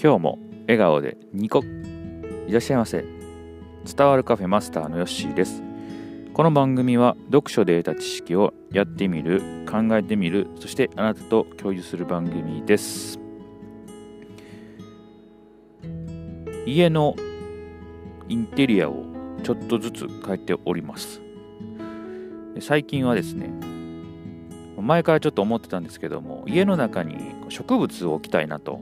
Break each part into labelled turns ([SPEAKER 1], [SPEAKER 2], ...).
[SPEAKER 1] 今日も笑顔でニコ。いらっしゃいませ。伝わるカフェマスターのヨッシーです。この番組は読書で得た知識をやってみる考えてみるそしてあなたと共有する番組です。家のインテリアをちょっとずつ変えております。最近はですね前からちょっと思ってたんですけども家の中に植物を置きたいなと、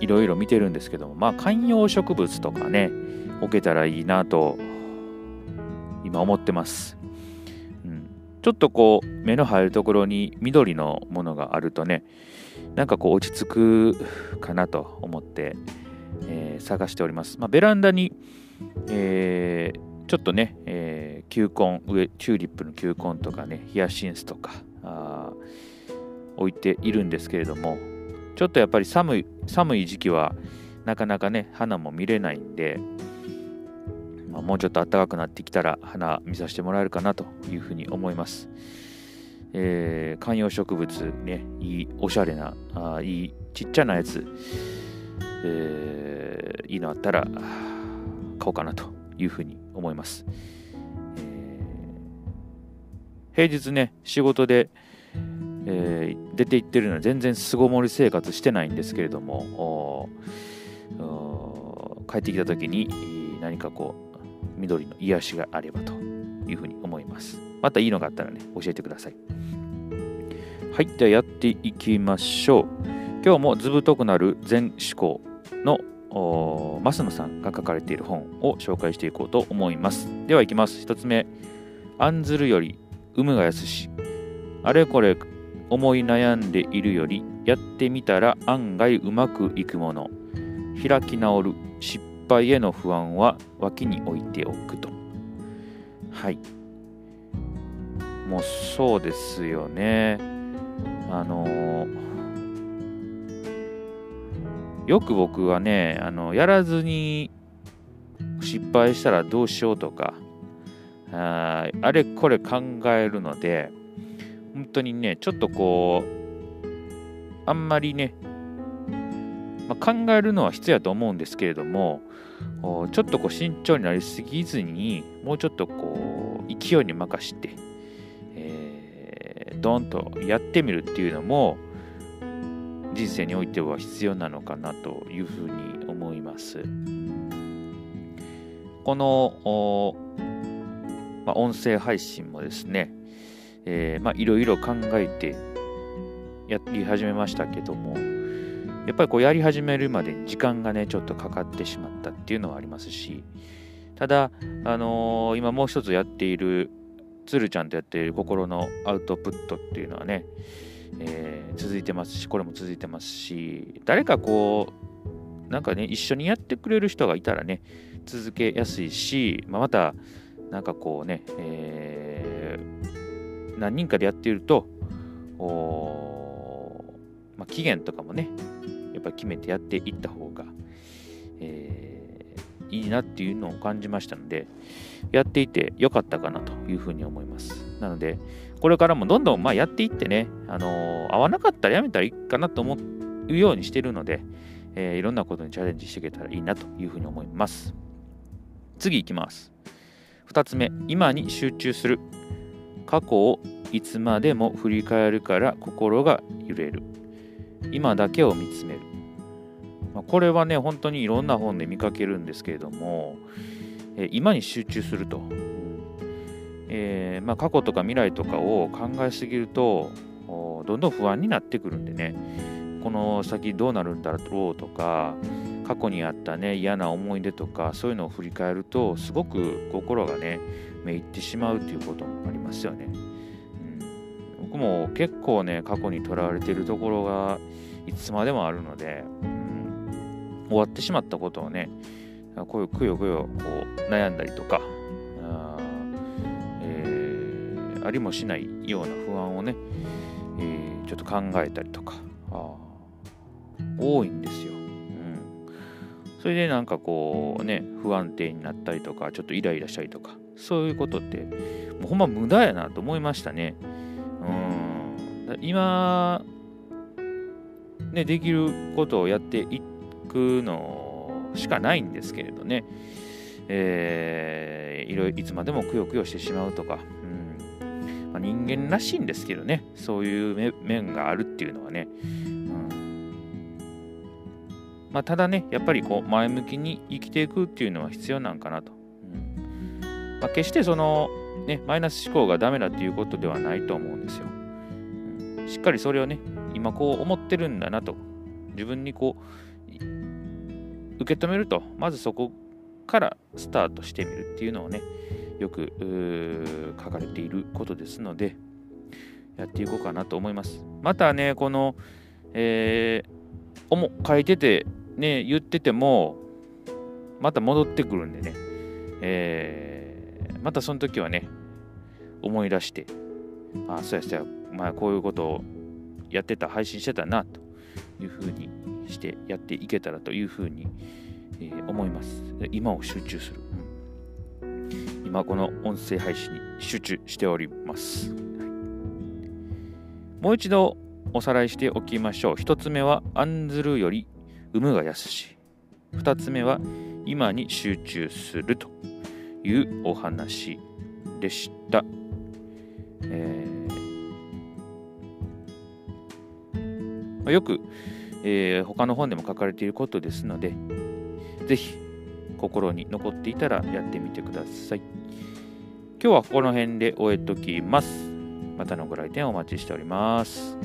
[SPEAKER 1] いろいろ見てるんですけども、まあ、観葉植物とかね、置けたらいいなと、今思ってます。うん、ちょっとこう、目の入るところに緑のものがあるとね、なんかこう落ち着くかなと思って、えー、探しております。まあ、ベランダに、えー、ちょっとね、えー、球根上、チューリップの球根とかね、ヒヤシンスとか、あ置いているんですけれども、ちょっとやっぱり寒い寒い時期はなかなかね花も見れないんで、まあ、もうちょっと暖かくなってきたら花見させてもらえるかなというふうに思います、えー、観葉植物ねいいおしゃれなあいいちっちゃなやつ、えー、いいのあったら買おうかなというふうに思います、えー、平日ね仕事でえー、出て行ってるのは全然巣ごもり生活してないんですけれども帰ってきた時に何かこう緑の癒しがあればというふうに思います。またいいのがあったらね教えてください。はいではやっていきましょう。今日も図太くなる全思考の増野さんが書かれている本を紹介していこうと思います。ではいきます。1つ目。案ずるより有無がやすしあれこれ思い悩んでいるよりやってみたら案外うまくいくもの。開き直る失敗への不安は脇に置いておくと。はい。もうそうですよね。あのよく僕はねあのやらずに失敗したらどうしようとかああれこれ考えるので本当にね、ちょっとこう、あんまりね、まあ、考えるのは必要やと思うんですけれども、ちょっとこう慎重になりすぎずに、もうちょっとこう、勢いに任して、えー、ドンとやってみるっていうのも、人生においては必要なのかなというふうに思います。この、まあ、音声配信もですね、え、まあいろいろ考えてやり始めましたけども、やっぱりこうやり始めるまでに時間がね、ちょっとかかってしまったっていうのはありますし、ただ、あのー、今もう一つやっている、つるちゃんとやっている心のアウトプットっていうのはね、えー、続いてますし、これも続いてますし、誰かこう、なんかね、一緒にやってくれる人がいたらね、続けやすいし、まあ、また、なんかこうね、えー何人かでやっていると、まあ、期限とかもね、やっぱり決めてやっていった方が、えー、いいなっていうのを感じましたので、やっていてよかったかなというふうに思います。なので、これからもどんどんまあやっていってね、あのー、合わなかったらやめたらいいかなと思うようにしてるので、えー、いろんなことにチャレンジしていけたらいいなというふうに思います。次いきます。2つ目、今に集中する。過去をいつまでも振り返るから心が揺れる。今だけを見つめる、ま、これはね本当にいろんな本で見かけるんですけれども、え、今に集中すると、えー、まあ、過去とか未来とかを考えすぎるとどんどん不安になってくるんでね。この先どうなるんだろうとか過去にあったね嫌な思い出とかそういうのを振り返るとすごく心がねめいってしまうということもありますよね、うん、僕も結構ね過去にとらわれているところがいつまでもあるので、うん、終わってしまったことをねこういうくよくよこう悩んだりとかあ,、えー、ありもしないような不安をね、えー、ちょっと考えたりとか多いんですよ。それでなんかこうね、不安定になったりとか、ちょっとイライラしたりとか、そういうことって、もうほんま無駄やなと思いましたね。うん。今、ね、できることをやっていくのしかないんですけれどね、えー、いろいろいつまでもくよくよしてしまうとか、うん。まあ、人間らしいんですけどね、そういう面があるっていうのはね、まあ、ただね、やっぱりこう前向きに生きていくっていうのは必要なんかなと。うんまあ、決してその、ね、マイナス思考がダメだっていうことではないと思うんですよ。うん、しっかりそれをね、今こう思ってるんだなと、自分にこう、受け止めると、まずそこからスタートしてみるっていうのをね、よく書かれていることですので、やっていこうかなと思います。またね、この、えー、書いてて、ね、言ってても、また戻ってくるんでね、えー、またその時はね、思い出して、あ、そうやそうや、まあこういうことをやってた、配信してたな、というふうにしてやっていけたらというふうに、えー、思います。今を集中する、今この音声配信に集中しております。もう一度おさらいしておきましょう。一つ目は案ずるより産むが安し。二つ目は今に集中するというお話でした。えー、よく、えー、他の本でも書かれていることですので、ぜひ心に残っていたらやってみてください。今日はこの辺で終えときます。またのご来店お待ちしております。